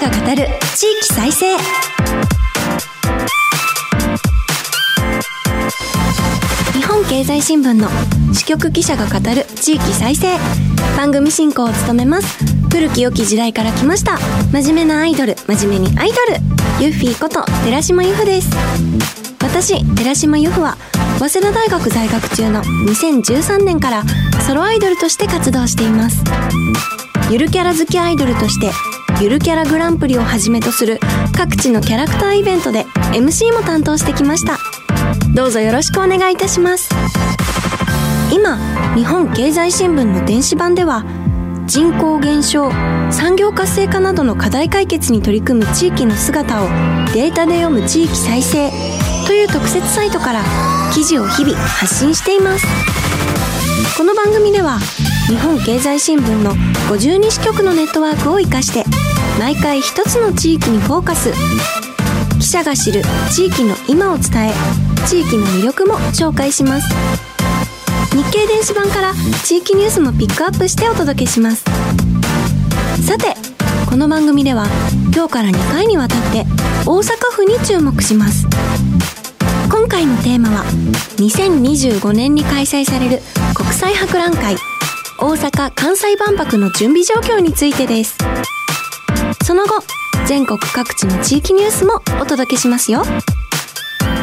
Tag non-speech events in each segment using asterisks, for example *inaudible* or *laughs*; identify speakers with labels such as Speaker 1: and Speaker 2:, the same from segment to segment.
Speaker 1: が語る地域再生。日本経済新聞の支局記者が語る地域再生。番組進行を務めます。古き良き時代から来ました。真面目なアイドル真面目にアイドル。ユッフィーこと寺島由布です。私寺島由布は早稲田大学在学中の2013年からソロアイドルとして活動しています。ゆるキャラ好きアイドルとしてゆるキャラグランプリをはじめとする各地のキャラクターイベントで MC も担当してきました。どうぞよろしくお願いいたします。今日本経済新聞の電子版では人口減少産業活性化などの課題解決に取り組む地域の姿をデータで読む地域再生という特設サイトから記事を日々発信しています。この番組では日本経済新聞の52支局のネットワークを生かして毎回一つの地域にフォーカス。記者が知る地域の今を伝え地域の魅力も紹介します。日経電子版から地域ニュースもピックアップしてお届けします。さてこの番組では今日から2回にわたって大阪府に注目します。今回のテーマは2025年に開催される国際博覧会。大阪・関西万博の準備状況についてです。その後全国各地の地域ニュースもお届けしますよ。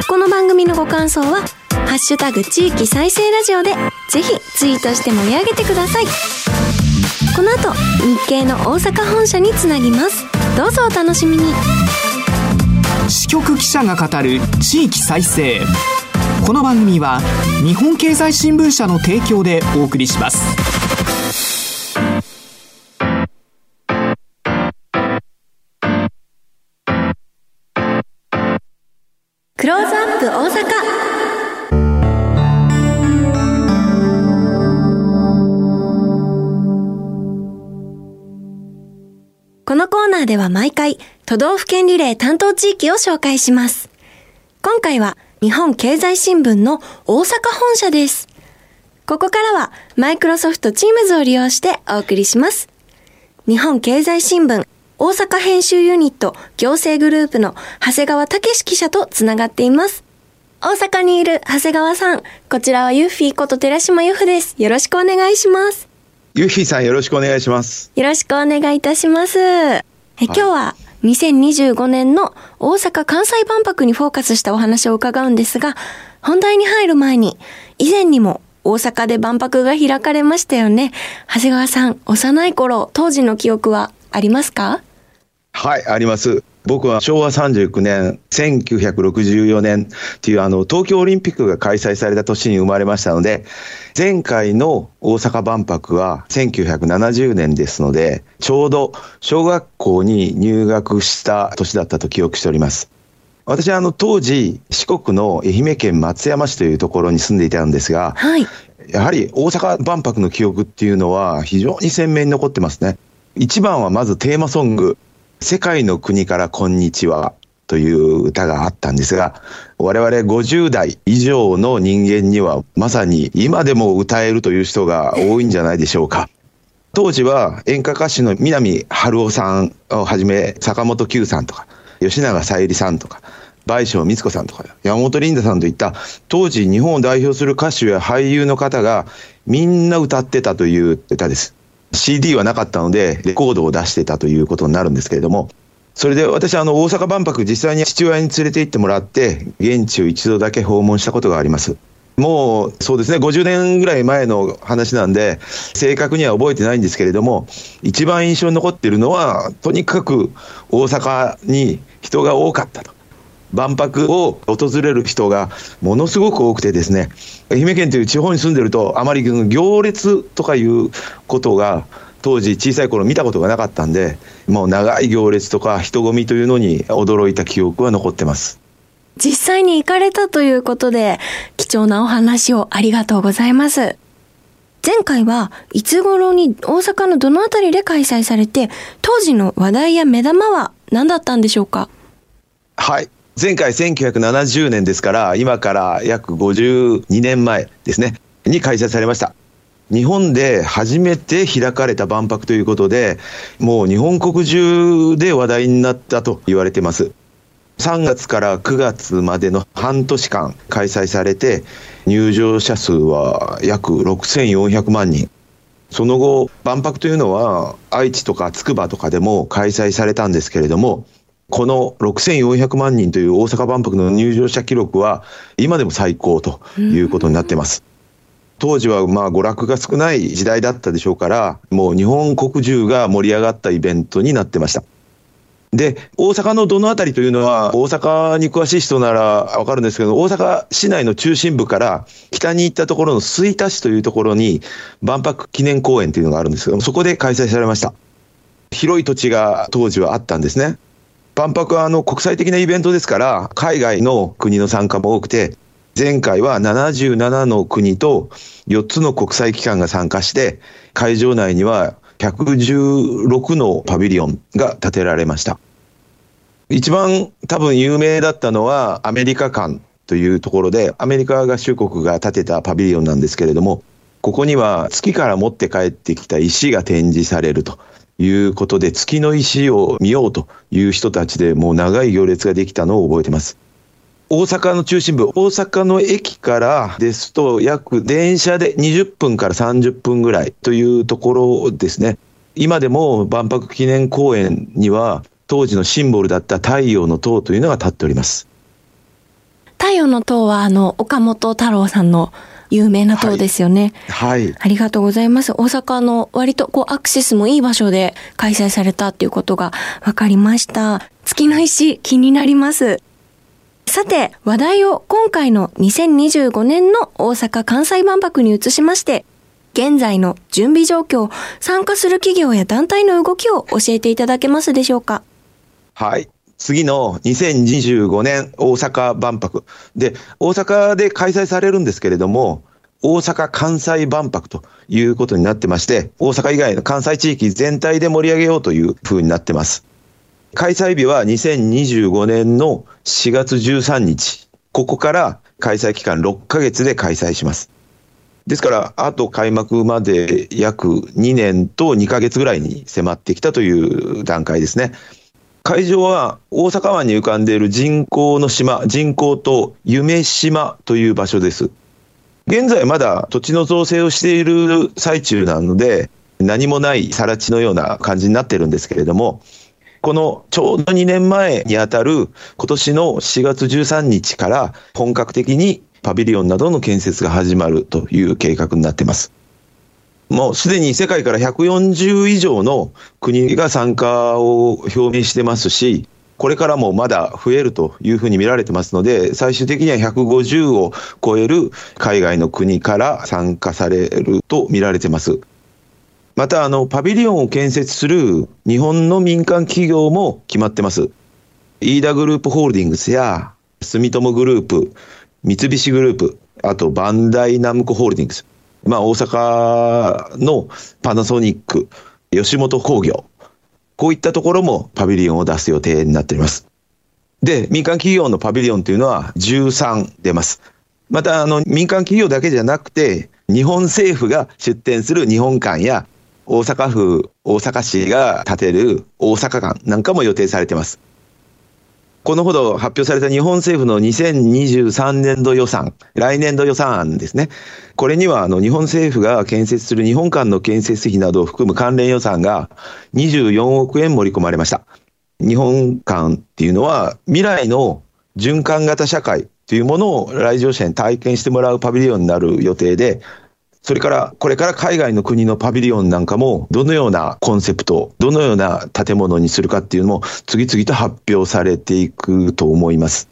Speaker 1: この番組のご感想はハッシュタグ地域再生ラジオでぜひツイートして盛り上げてください。この後日経の大阪本社につなぎます。どうぞお楽しみに。
Speaker 2: 支局記者が語る地域再生。この番組は日本経済新聞社の提供でお送りします
Speaker 1: クローズアップ大阪このコーナーでは毎回都道府県リレー担当地域を紹介します。今回は日本経済新聞の大阪本社です。ここからはマイクロソフト Teams を利用してお送りします。日本経済新聞大阪編集ユニット行政グループの長谷川武史記者とつながっています。大阪にいる長谷川さん、こちらはユッフィーこと寺島由布です。よろしくお願いします。
Speaker 3: ゆうひさんよろしくお願いします。
Speaker 1: よろしくお願いいたします。え今日は2025年の大阪・関西万博にフォーカスしたお話を伺うんですが、本題に入る前に、以前にも大阪で万博が開かれましたよね。長谷川さん、幼い頃、当時の記憶はありますか？
Speaker 3: はい、あります。僕は昭和39年、1964年っていうあの東京オリンピックが開催された年に生まれましたので、前回の大阪万博は1970年ですので、ちょうど小学校に入学した年だったと記憶しております。私はあの当時、四国の愛媛県松山市というところに住んでいたんですが、
Speaker 1: はい。
Speaker 3: やはり大阪万博の記憶っていうのは非常に鮮明に残ってますね。一番はまずテーマソング、世界の国からこんにちはという歌があったんですが、我々50代以上の人間にはまさに今でも歌えるという人が多いんじゃないでしょうか。*laughs* 当時は演歌歌手の南春夫さんをはじめ坂本九さんとか吉永小百合さんとか倍賞美津子さんとか山本リンダさんといった当時日本を代表する歌手や俳優の方がみんな歌ってたという歌です。CD はなかったのでレコードを出してたということになるんですけれどもそれで私あの大阪万博実際に父親に連れて行ってもらって現地を一度だけ訪問したことがあります。もうそうですね50年ぐらい前の話なんで正確には覚えてないんですけれども一番印象に残っているのはとにかく大阪に人が多かったと万博を訪れる人がものすごく多くてですね愛媛県という地方に住んでるとあまり行列とかいうことが当時小さい頃見たことがなかったんでもう長い行列とか人混みというのに驚いた記憶は残ってます。
Speaker 1: 実際に行かれたということで、貴重なお話をありがとうございます。前回はいつ頃に大阪のどのあたりで開催されて、当時の話題や目玉は何だったんでしょうか？
Speaker 3: はい。前回1970年ですから、今から約52年前ですね、に開催されました。日本で初めて開かれた万博ということで、もう日本国中で話題になったと言われています。3月から9月までの半年間開催されて、入場者数は約6400万人。その後、万博というのは愛知とか筑波とかでも開催されたんですけれども、この6400万人という大阪万博の入場者記録は今でも最高ということになってます。当時はまあ娯楽が少ない時代だったでしょうから、もう日本国中が盛り上がったイベントになってました。で、大阪のどのあたりというのは、大阪に詳しい人ならわかるんですけど、大阪市内の中心部から北に行ったところの吹田市というところに、万博記念公園というのがあるんですけども、そこで開催されました。広い土地が当時はあったんですね。万博はあの国際的なイベントですから、海外の国の参加も多くて、前回は77の国と4つの国際機関が参加して、会場内には116のパビリオンが建てられました。一番多分有名だったのはアメリカ館というところで、アメリカ合衆国が建てたパビリオンなんですけれども、ここには月から持って帰ってきた石が展示されるということで、月の石を見ようという人たちでもう長い行列ができたのを覚えてます。大阪の中心部、大阪の駅からですと、約電車で20分から30分ぐらいというところですね。今でも万博記念公園には、当時のシンボルだった太陽の塔というのが立っております。
Speaker 1: 太陽の塔は、あの、岡本太郎さんの有名な塔ですよね。
Speaker 3: はい。はい、
Speaker 1: ありがとうございます。大阪の割とこうアクセスもいい場所で開催されたっていうことが分かりました。月の石気になります。さて、話題を今回の2025年の大阪・関西万博に移しまして、現在の準備状況、参加する企業や団体の動きを教えていただけますでしょうか？
Speaker 3: はい。次の2025年大阪万博。で、大阪で開催されるんですけれども、大阪・関西万博ということになってまして、大阪以外の関西地域全体で盛り上げようという風になってます。開催日は2025年の4月13日。ここから開催期間6ヶ月で開催します。ですから、あと開幕まで約2年と2ヶ月ぐらいに迫ってきたという段階ですね。会場は大阪湾に浮かんでいる人工の島、人工島夢島という場所です。現在まだ土地の造成をしている最中なので、何もない更地のような感じになってるんですけれども、このちょうど2年前にあたる今年の4月13日から本格的にパビリオンなどの建設が始まるという計画になっています。もうすでに世界から140以上の国が参加を表明してますし、これからもまだ増えるというふうに見られてますので、最終的には150を超える海外の国から参加されると見られてます。また、あの、パビリオンを建設する日本の民間企業も決まってます。飯田グループホールディングスや住友グループ、三菱グループ、あとバンダイナムコホールディングス、まあ大阪のパナソニック、吉本工業、こういったところもパビリオンを出す予定になっております。で、民間企業のパビリオンというのは13出ます。また、あの、民間企業だけじゃなくて、日本政府が出展する日本館や大阪府、大阪市が建てる大阪館なんかも予定されています。このほど発表された日本政府の2023年度予算、来年度予算案ですね。これにはあの日本政府が建設する日本館の建設費などを含む関連予算が24億円盛り込まれました。日本館っていうのは未来の循環型社会というものを来場者に体験してもらうパビリオンになる予定で、それから、これから海外の国のパビリオンなんかも、どのようなコンセプト、どのような建物にするかっていうのも、次々と発表されていくと思います。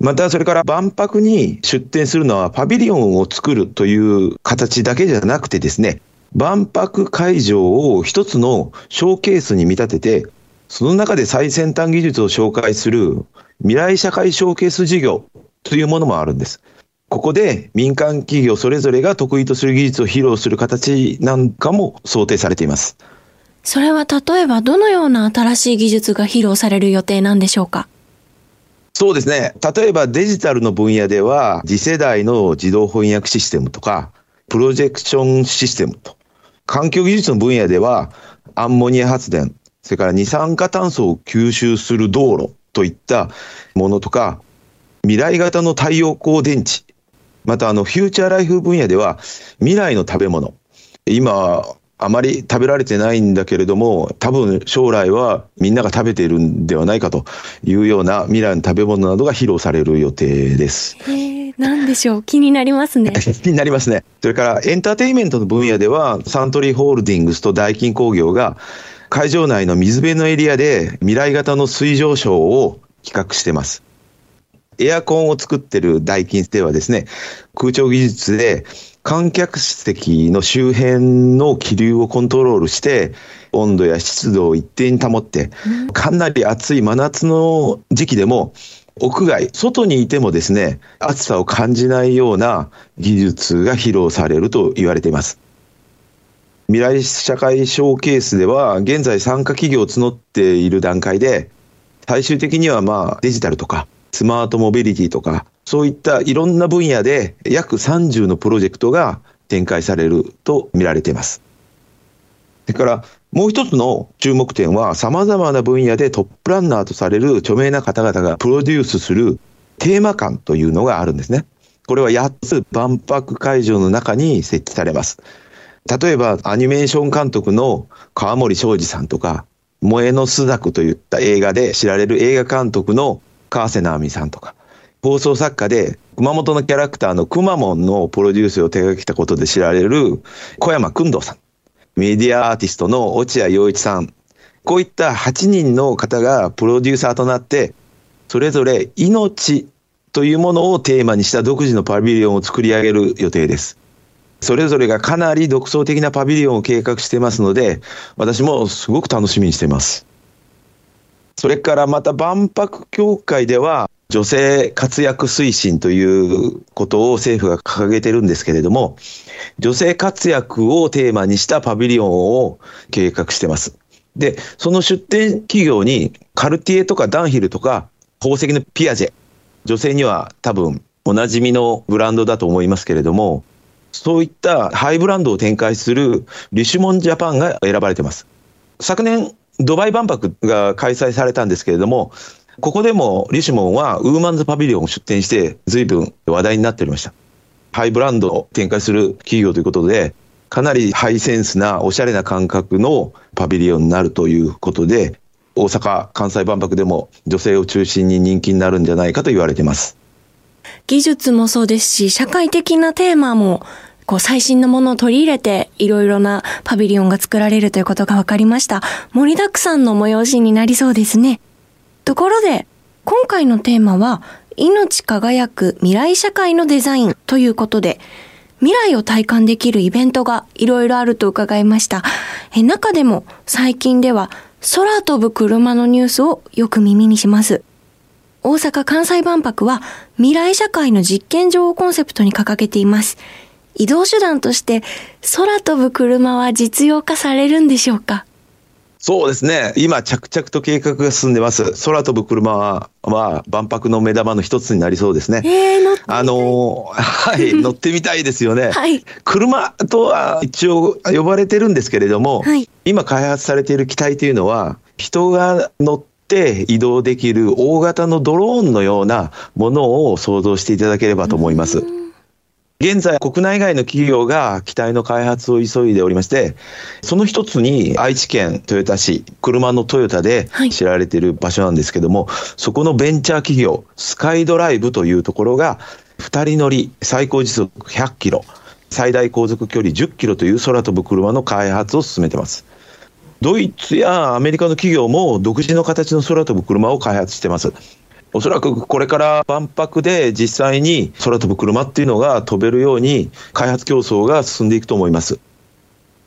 Speaker 3: また、それから万博に出展するのは、パビリオンを作るという形だけじゃなくてですね、万博会場を一つのショーケースに見立てて、その中で最先端技術を紹介する未来社会ショーケース事業というものもあるんです。ここで民間企業それぞれが得意とする技術を披露する形なんかも想定されています。
Speaker 1: それは例えばどのような新しい技術が披露される予定なんでしょうか？
Speaker 3: そうですね。例えばデジタルの分野では次世代の自動翻訳システムとかプロジェクションシステムと。環境技術の分野では、アンモニア発電、それから二酸化炭素を吸収する道路といったものとか、未来型の太陽光電池、またあの、フューチャーライフ分野では、未来の食べ物。今、あまり食べられてないんだけれども、多分将来はみんなが食べているんではないかというような未来の食べ物などが披露される予定です。
Speaker 1: へなんでしょう？気になりますね。*laughs*
Speaker 3: 気になりますね。それからエンターテインメントの分野では、サントリーホールディングスとダイキン工業が会場内の水辺のエリアで未来型の水上ショーを企画してます。エアコンを作ってるダイキンではですね、空調技術で観客席の周辺の気流をコントロールして、温度や湿度を一定に保って、かなり暑い真夏の時期でも、屋外、外にいてもですね、暑さを感じないような技術が披露されると言われています。未来社会ショーケースでは、現在参加企業を募っている段階で、最終的にはまあデジタルとか、スマートモビリティとか、そういったいろんな分野で約30のプロジェクトが展開されると見られています。それからもう一つの注目点は様々な分野でトップランナーとされる著名な方々がプロデュースするテーマ館というのがあるんですね。これは8つ万博会場の中に設置されます。例えばアニメーション監督の川森昌司さんとか、萌えの朱雀といった映画で知られる映画監督の川瀬直美さんとか、放送作家で、熊本のキャラクターのくまモンのプロデュースを手掛けたことで知られる小山君堂さん。メディアアーティストの落合陽一さん。こういった8人の方がプロデューサーとなって、それぞれ命というものをテーマにした独自のパビリオンを作り上げる予定です。それぞれがかなり独創的なパビリオンを計画してますので、私もすごく楽しみにしています。それからまた万博協会では、女性活躍推進ということを政府が掲げてるんですけれども、女性活躍をテーマにしたパビリオンを計画してます。で、その出展企業にカルティエとかダンヒルとか宝石のピアジェ、女性には多分おなじみのブランドだと思いますけれども、そういったハイブランドを展開するリシュモンジャパンが選ばれてます。昨年、ドバイ万博が開催されたんですけれども、ここでもリシモンはウーマンズパビリオンを出展して随分話題になっておりました。ハイブランドを展開する企業ということで、かなりハイセンスなおしゃれな感覚のパビリオンになるということで、大阪・関西万博でも女性を中心に人気になるんじゃないかと言われています。
Speaker 1: 技術もそうですし、社会的なテーマもこう最新のものを取り入れていろいろなパビリオンが作られるということが分かりました。盛りだくさんの催しになりそうですね。ところで、今回のテーマは、命輝く未来社会のデザインということで、未来を体感できるイベントがいろいろあると伺いました。え中でも最近では空飛ぶ車のニュースをよく耳にします。大阪・関西万博は未来社会の実験場をコンセプトに掲げています。移動手段として空飛ぶ車は実用化されるんでしょうか？
Speaker 3: そうですね。今、着々と計画が進んでます。空飛ぶ車は、まあ、万博の目玉の一つになりそうですね。
Speaker 1: えー、乗って
Speaker 3: あのはい、乗ってみたいですよね。
Speaker 1: はい。
Speaker 3: 車とは一応呼ばれてるんですけれども、はい、今開発されている機体というのは、人が乗って移動できる大型のドローンのようなものを想像していただければと思います。現在、国内外の企業が機体の開発を急いでおりまして、その一つに愛知県豊田市、車のトヨタで知られている場所なんですけども、はい、そこのベンチャー企業、スカイドライブというところが、2人乗り、最高時速100キロ、最大航続距離10キロという空飛ぶ車の開発を進めています。ドイツやアメリカの企業も独自の形の空飛ぶ車を開発しています。おそらくこれから万博で実際に空飛ぶ車っていうのが飛べるように開発競争が進んでいくと思います。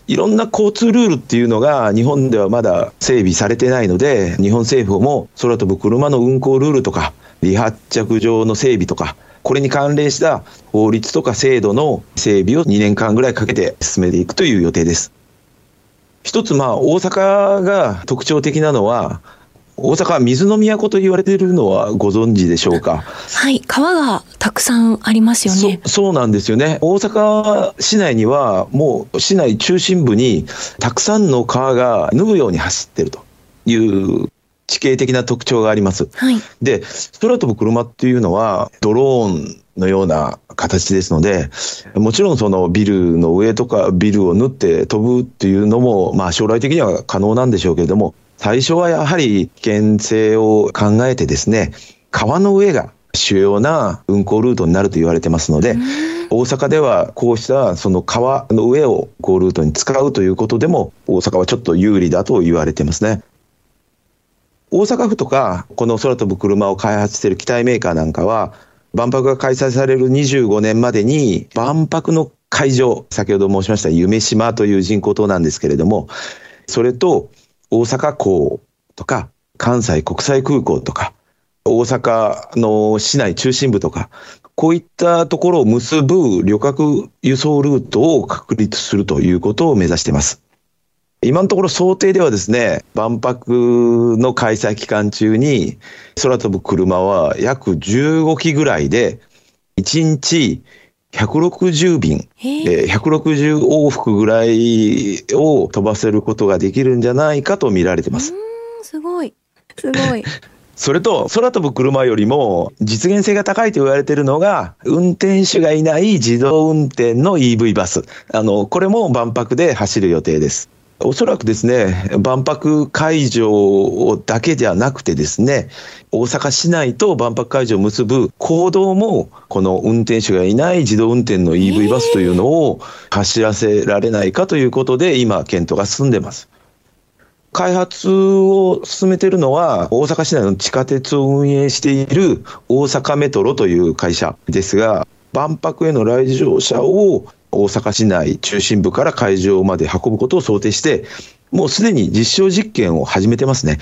Speaker 3: いろんな交通ルールっていうのが日本ではまだ整備されてないので、日本政府も空飛ぶ車の運行ルールとか、離発着場の整備とか、これに関連した法律とか制度の整備を2年間ぐらいかけて進めていくという予定です。一つまあ大阪が特徴的なのは、大阪は水の都と言われているのはご存知でしょうか？
Speaker 1: はい、川がたくさんありますよね。
Speaker 3: そそうなんですよね。大阪市内にはもう市内中心部にたくさんの川が縫うように走ってるという地形的な特徴があります。
Speaker 1: はい。
Speaker 3: で、空飛ぶ車っていうのはドローンのような形ですので、もちろんそのビルの上とかビルを縫って飛ぶっていうのも、まあ将来的には可能なんでしょうけれども、最初はやはり危険性を考えてですね、川の上が主要な運行ルートになると言われてますので、大阪ではこうしたその川の上を航ルートに使うということでも、大阪はちょっと有利だと言われてますね。大阪府とか、この空飛ぶ車を開発している機体メーカーなんかは、万博が開催される25年までに、万博の会場、先ほど申しました夢島という人工島なんですけれども、それと大阪港とか、関西国際空港とか、大阪の市内中心部とか、こういったところを結ぶ旅客輸送ルートを確立するということを目指しています。今のところ想定ではですね、万博の開催期間中に空飛ぶ車は約15機ぐらいで、1日160便、
Speaker 1: へ
Speaker 3: えー160往復ぐらいを飛ばせることができるんじゃないかと見られています。
Speaker 1: ーすごい。すごい。*laughs*
Speaker 3: それと、空飛ぶ車よりも実現性が高いと言われているのが、運転手がいない自動運転の EV バス。あの、これも万博で走る予定です。おそらくですね、万博会場だけではなくてですね、大阪市内と万博会場を結ぶ行動も、この運転手がいない自動運転の EV バスというのを走らせられないかということで、今、検討が進んでます。開発を進めているのは、大阪市内の地下鉄を運営している大阪メトロという会社ですが、万博への来場者を大阪市内中心部から会場まで運ぶことを想定して、もうすでに実証実験を始めてますね。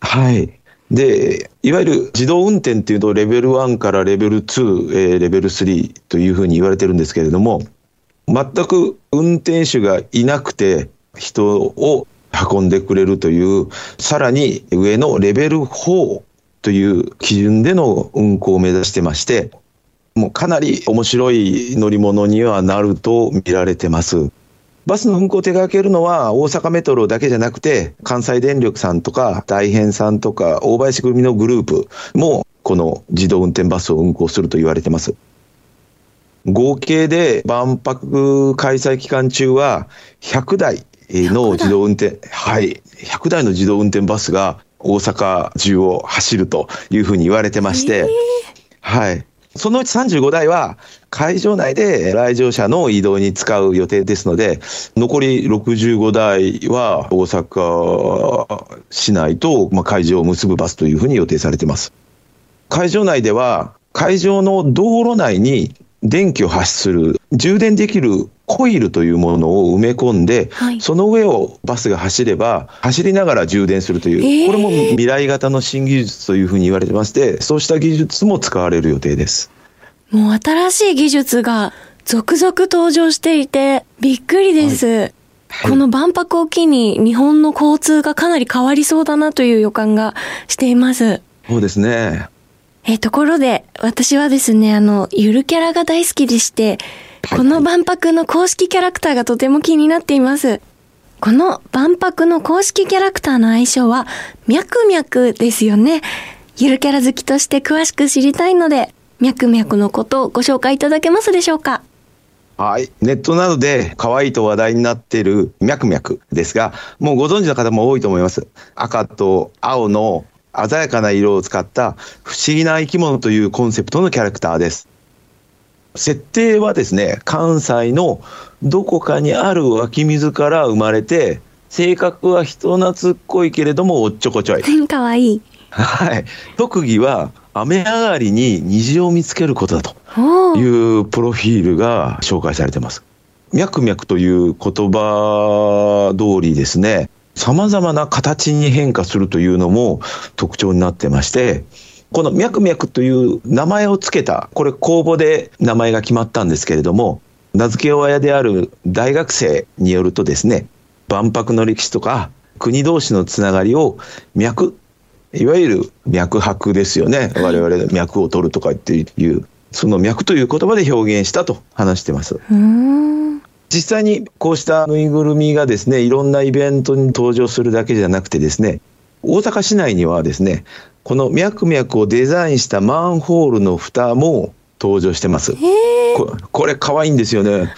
Speaker 3: はい。で、いわゆる自動運転っていうと、レベル1からレベル2、えーレベル3というふうに言われてるんですけれども、全く運転手がいなくて人を運んでくれるという、さらに上のレベル4という基準での運行を目指してまして、もうかなり面白い乗り物にはなると見られてます。バスの運行を手掛けるのは大阪メトロだけじゃなくて、関西電力さんとか大変さんとか大林組のグループもこの自動運転バスを運行すると言われてます。合計で万博開催期間中は100台の自動運転、はい、100台の自動運転バスが大阪中を走るというふうに言われてまして、はい。そのうち35台は会場内で来場者の移動に使う予定ですので、残り65台は大阪市内と会場を結ぶバスというふうに予定されています。会場内では会場の道路内に電気を発する充電できるコイルというものを埋め込んで、
Speaker 1: はい
Speaker 3: その上をバスが走れば、走りながら充電するという、
Speaker 1: えー
Speaker 3: これも未来型の新技術というふうに言われてまして、そうした技術も使われる予定です。
Speaker 1: もう新しい技術が続々登場していて、びっくりです。この万博を機に日本の交通がかなり変わりそうだなという予感がしています。
Speaker 3: そうですね。
Speaker 1: え、ところで、私はですね、あの、ゆるキャラが大好きでして、
Speaker 3: はい
Speaker 1: この万博の公式キャラクターがとても気になっています。この万博の公式キャラクターの愛称は、ミャクミャクですよね。ゆるキャラ好きとして詳しく知りたいので、ミャクミャクのことをご紹介いただけますでしょうか
Speaker 3: はい。ネットなどで可愛いと話題になっているミャクミャクですが、もうご存知の方も多いと思います。赤と青の鮮やかな色を使った不思議な生き物というコンセプトのキャラクターです。設定はですね、関西のどこかにある湧き水から生まれて、性格は人懐っこいけれどもおっちょこちょい。
Speaker 1: かわいい。
Speaker 3: はい。特技は雨上がりに虹を見つけることだと。いうプロフィールが紹介されてます。脈々という言葉通りですね、様々な形に変化するというのも特徴になってまして、この脈々という名前をつけた、これ公募で名前が決まったんですけれども、名付け親である大学生によるとですね、万博の歴史とか国同士のつながりを脈いわゆる脈拍ですよね。我々脈を取るとかっていう、その脈という言葉で表現したと話してます。実際にこうしたぬいぐるみがですね、いろんなイベントに登場するだけじゃなくてですね、大阪市内にはですね、このミャクミャクをデザインしたマンホールの蓋も登場してます。ここれ可愛いんですよね。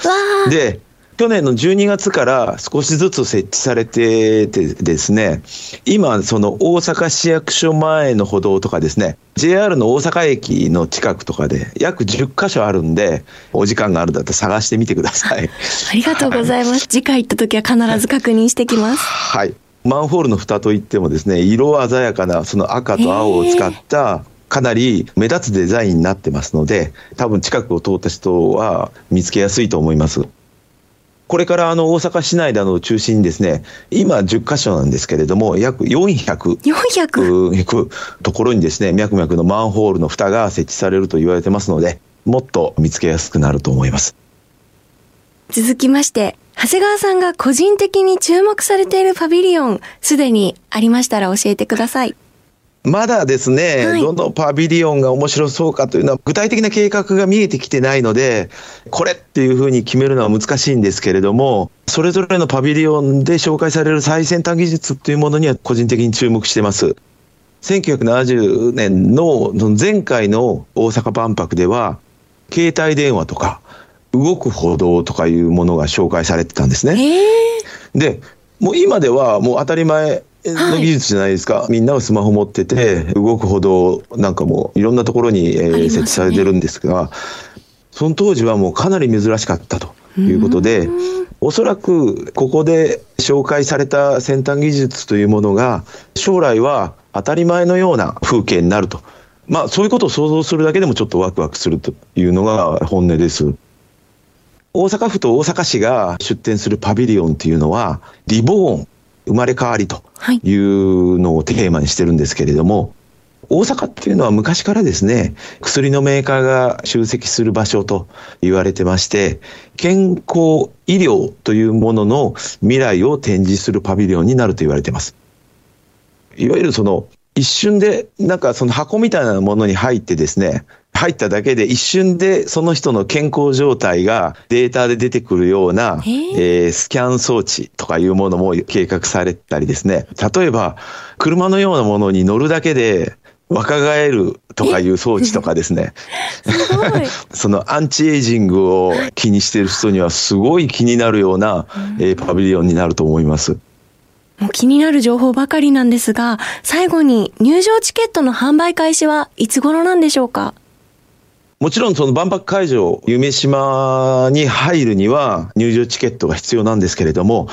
Speaker 3: で、去年の12月から少しずつ設置されててですね、今、その大阪市役所前の歩道とかですね、JR の大阪駅の近くとかで約10箇所あるんで、お時間があるんだったら探してみてください。*laughs*
Speaker 1: ありがとうございます。次回行った時は必ず確認してきます。
Speaker 3: はい。マンホールの蓋といってもですね、色鮮やかなその赤と青を使ったかなり目立つデザインになってますので、多分近くを通った人は見つけやすいと思います。これからあの大阪市内などを中心にですね、今10カ所なんですけれども、約400。
Speaker 1: 400?
Speaker 3: ところにですね、脈々のマンホールの蓋が設置されると言われてますので、もっと見つけやすくなると思います。
Speaker 1: 続きまして、長谷川さんが個人的に注目されているパビリオン、すでにありましたら教えてください。
Speaker 3: まだですね、はい、どのパビリオンが面白そうかというのは、具体的な計画が見えてきてないので、これっていうふうに決めるのは難しいんですけれども、それぞれのパビリオンで紹介される最先端技術というものには個人的に注目してます。1970年の前回の大阪万博では、携帯電話とか、動く歩道とかいうものが紹介されてたんですね。で、もう今ではもう当たり前の技術じゃないですか、はい、みんながスマホ持ってて動くほどなんかもういろんなところに、えー、設置されてるんですがその当時はもうかなり珍しかったということでおそらくここで紹介された先端技術というものが将来は当たり前のような風景になると。まあそういうことを想像するだけでもちょっとワクワクするというのが本音です。大阪府と大阪市が出展するパビリオンっていうのは、リボーン、生まれ変わりというのをテーマにしてるんですけれども、大阪っていうのは昔からですね、薬のメーカーが集積する場所と言われてまして、健康医療というものの未来を展示するパビリオンになると言われています。いわゆるその一瞬でなんかその箱みたいなものに入ってですね、入っただけで一瞬でその人の健康状態がデータで出てくるような、えー、スキャン装置とかいうものも計画されたりですね。例えば、車のようなものに乗るだけで若返るとかいう装置とかですね。*laughs* *laughs* そのアンチエイジングを気にしている人にはすごい気になるような、えー、パビリオンになると思います。
Speaker 1: もう気になる情報ばかりなんですが、最後に入場チケットの販売開始はいつ頃なんでしょうか？
Speaker 3: もちろんその万博会場、夢島に入るには入場チケットが必要なんですけれども、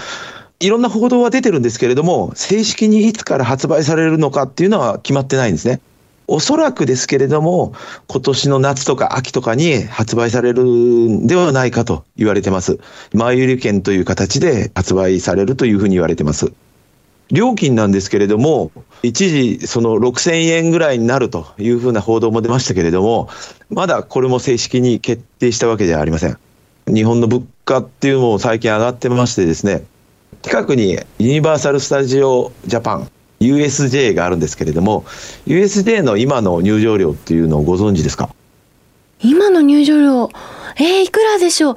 Speaker 3: いろんな報道は出てるんですけれども、正式にいつから発売されるのかっていうのは決まってないんですね。おそらくですけれども、今年の夏とか秋とかに発売されるんではないかと言われてます。前売り券という形で発売されるというふうに言われてます。料金なんですけれども、一時その6000円ぐらいになるというふうな報道も出ましたけれども、まだこれも正式に決定したわけではありません。日本の物価っていうのも最近上がってましてですね、近くにユニバーサル・スタジオ・ジャパン、USJ があるんですけれども、USJ の今の入場料っていうのをご存知ですか？
Speaker 1: 今の入場料、えー、いくらでしょう？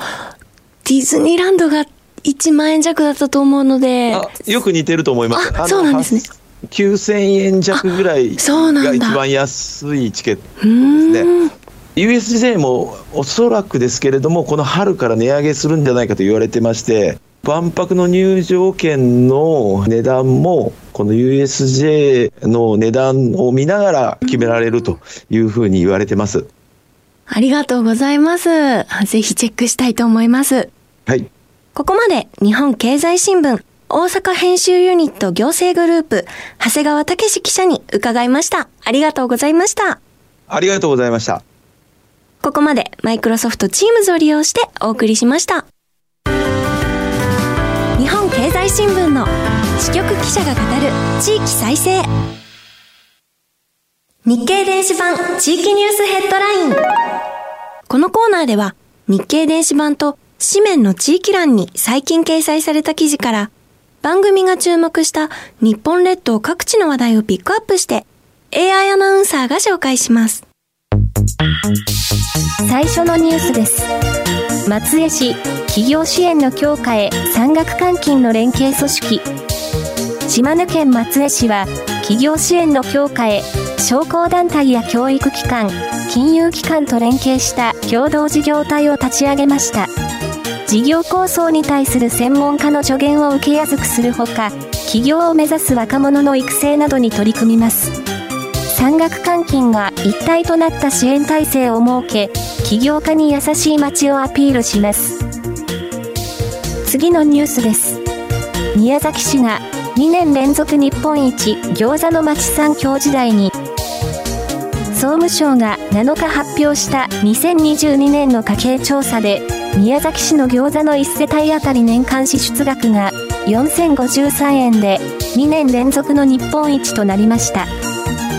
Speaker 1: ディズニーランドが1万円弱だったと思うので。
Speaker 3: よく似てると思います。
Speaker 1: そうなんですね。
Speaker 3: 9000円弱ぐらいが一番安いチケットですね。USJ もおそらくですけれども、この春から値上げするんじゃないかと言われてまして、万博の入場券の値段も、この USJ の値段を見ながら決められるというふうに言われてます。
Speaker 1: ありがとうございます。ぜひチェックしたいと思います。
Speaker 3: はい。
Speaker 1: ここまで日本経済新聞大阪編集ユニット行政グループ長谷川武史記者に伺いました。ありがとうございました。
Speaker 3: ありがとうございました。
Speaker 1: ここまでマイクロソフトチームズを利用してお送りしました。日本経済新聞の支局記者が語る地域再生。日経電子版地域ニュースヘッドライン。このコーナーでは日経電子版と紙面の地域欄に最近掲載された記事から、番組が注目した日本列島各地の話題をピックアップして、AI アナウンサーが紹介します。
Speaker 4: 最初のニュースです。松江市企業支援の強化へ産学換金の連携組織。島根県松江市は企業支援の強化へ商工団体や教育機関、金融機関と連携した共同事業体を立ち上げました。事業構想に対する専門家の助言を受けやすくするほか、起業を目指す若者の育成などに取り組みます。産学換金が一体となった支援体制を設け、起業家に優しい街をアピールします。次のニュースです。宮崎市が2年連続日本一餃子の町産業時代に総務省が7日発表した2022年の家計調査で宮崎市の餃子の1世帯当たり年間支出額が4053円で2年連続の日本一となりました。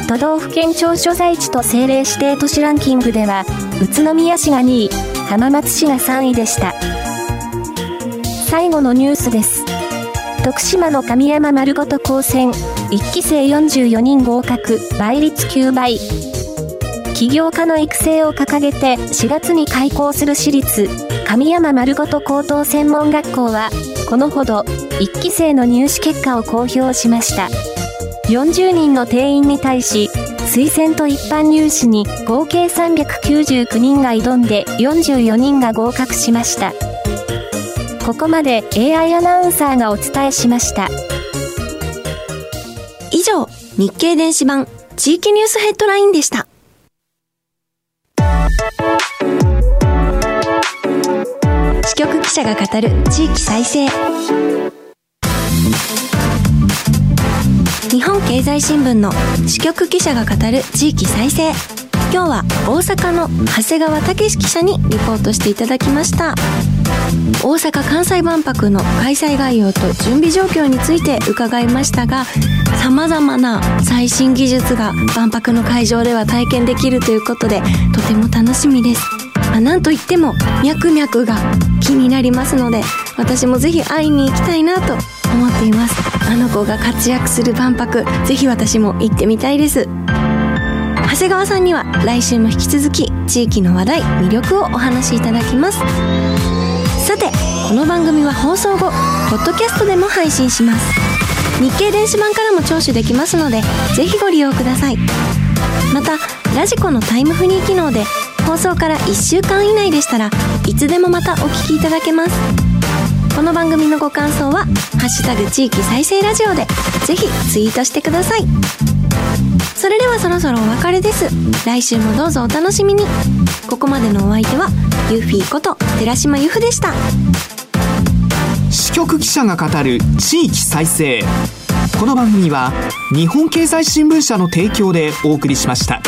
Speaker 4: 都道府県庁所在地と政令指定都市ランキングでは、宇都宮市が2位、浜松市が3位でした。最後のニュースです。徳島の神山丸ごと高専、1期生44人合格、倍率9倍。起業家の育成を掲げて4月に開校する私立、神山丸ごと高等専門学校は、このほど、1期生の入試結果を公表しました。40人の定員に対し、推薦と一般入試に合計399人が挑んで44人が合格しました。ここまで AI アナウンサーがお伝えしました。
Speaker 1: 以上、日経電子版地域ニュースヘッドラインでした。局記者が語る地域再生。日本経済新聞の支局記者が語る地域再生。今日は大阪の長谷川武記者にリポートしていただきました。大阪・関西万博の開催概要と準備状況について伺いましたが様々な最新技術が万博の会場では体験できるということでとても楽しみです。あ、なんといってもミャクミャクが気になりますので私もぜひ会いに行きたいなと思っています。あの子が活躍する万博ぜひ私も行ってみたいです。長谷川さんには来週も引き続き地域の話題魅力をお話しいただきます。さてこの番組は放送後ポッドキャストでも配信します。日経電子版からも聴取できますのでぜひご利用ください。またラジコのタイムフリー機能で放送から1週間以内でしたらいつでもまたお聞きいただけます。この番組のご感想は「ハッシュタグ地域再生ラジオ」でぜひツイートしてください。それではそろそろお別れです。来週もどうぞお楽しみに。ここまでのお相手はユーフィーこと寺島由布でした。
Speaker 2: 支局記者が語る地域再生。この番組は日本経済新聞社の提供でお送りしました。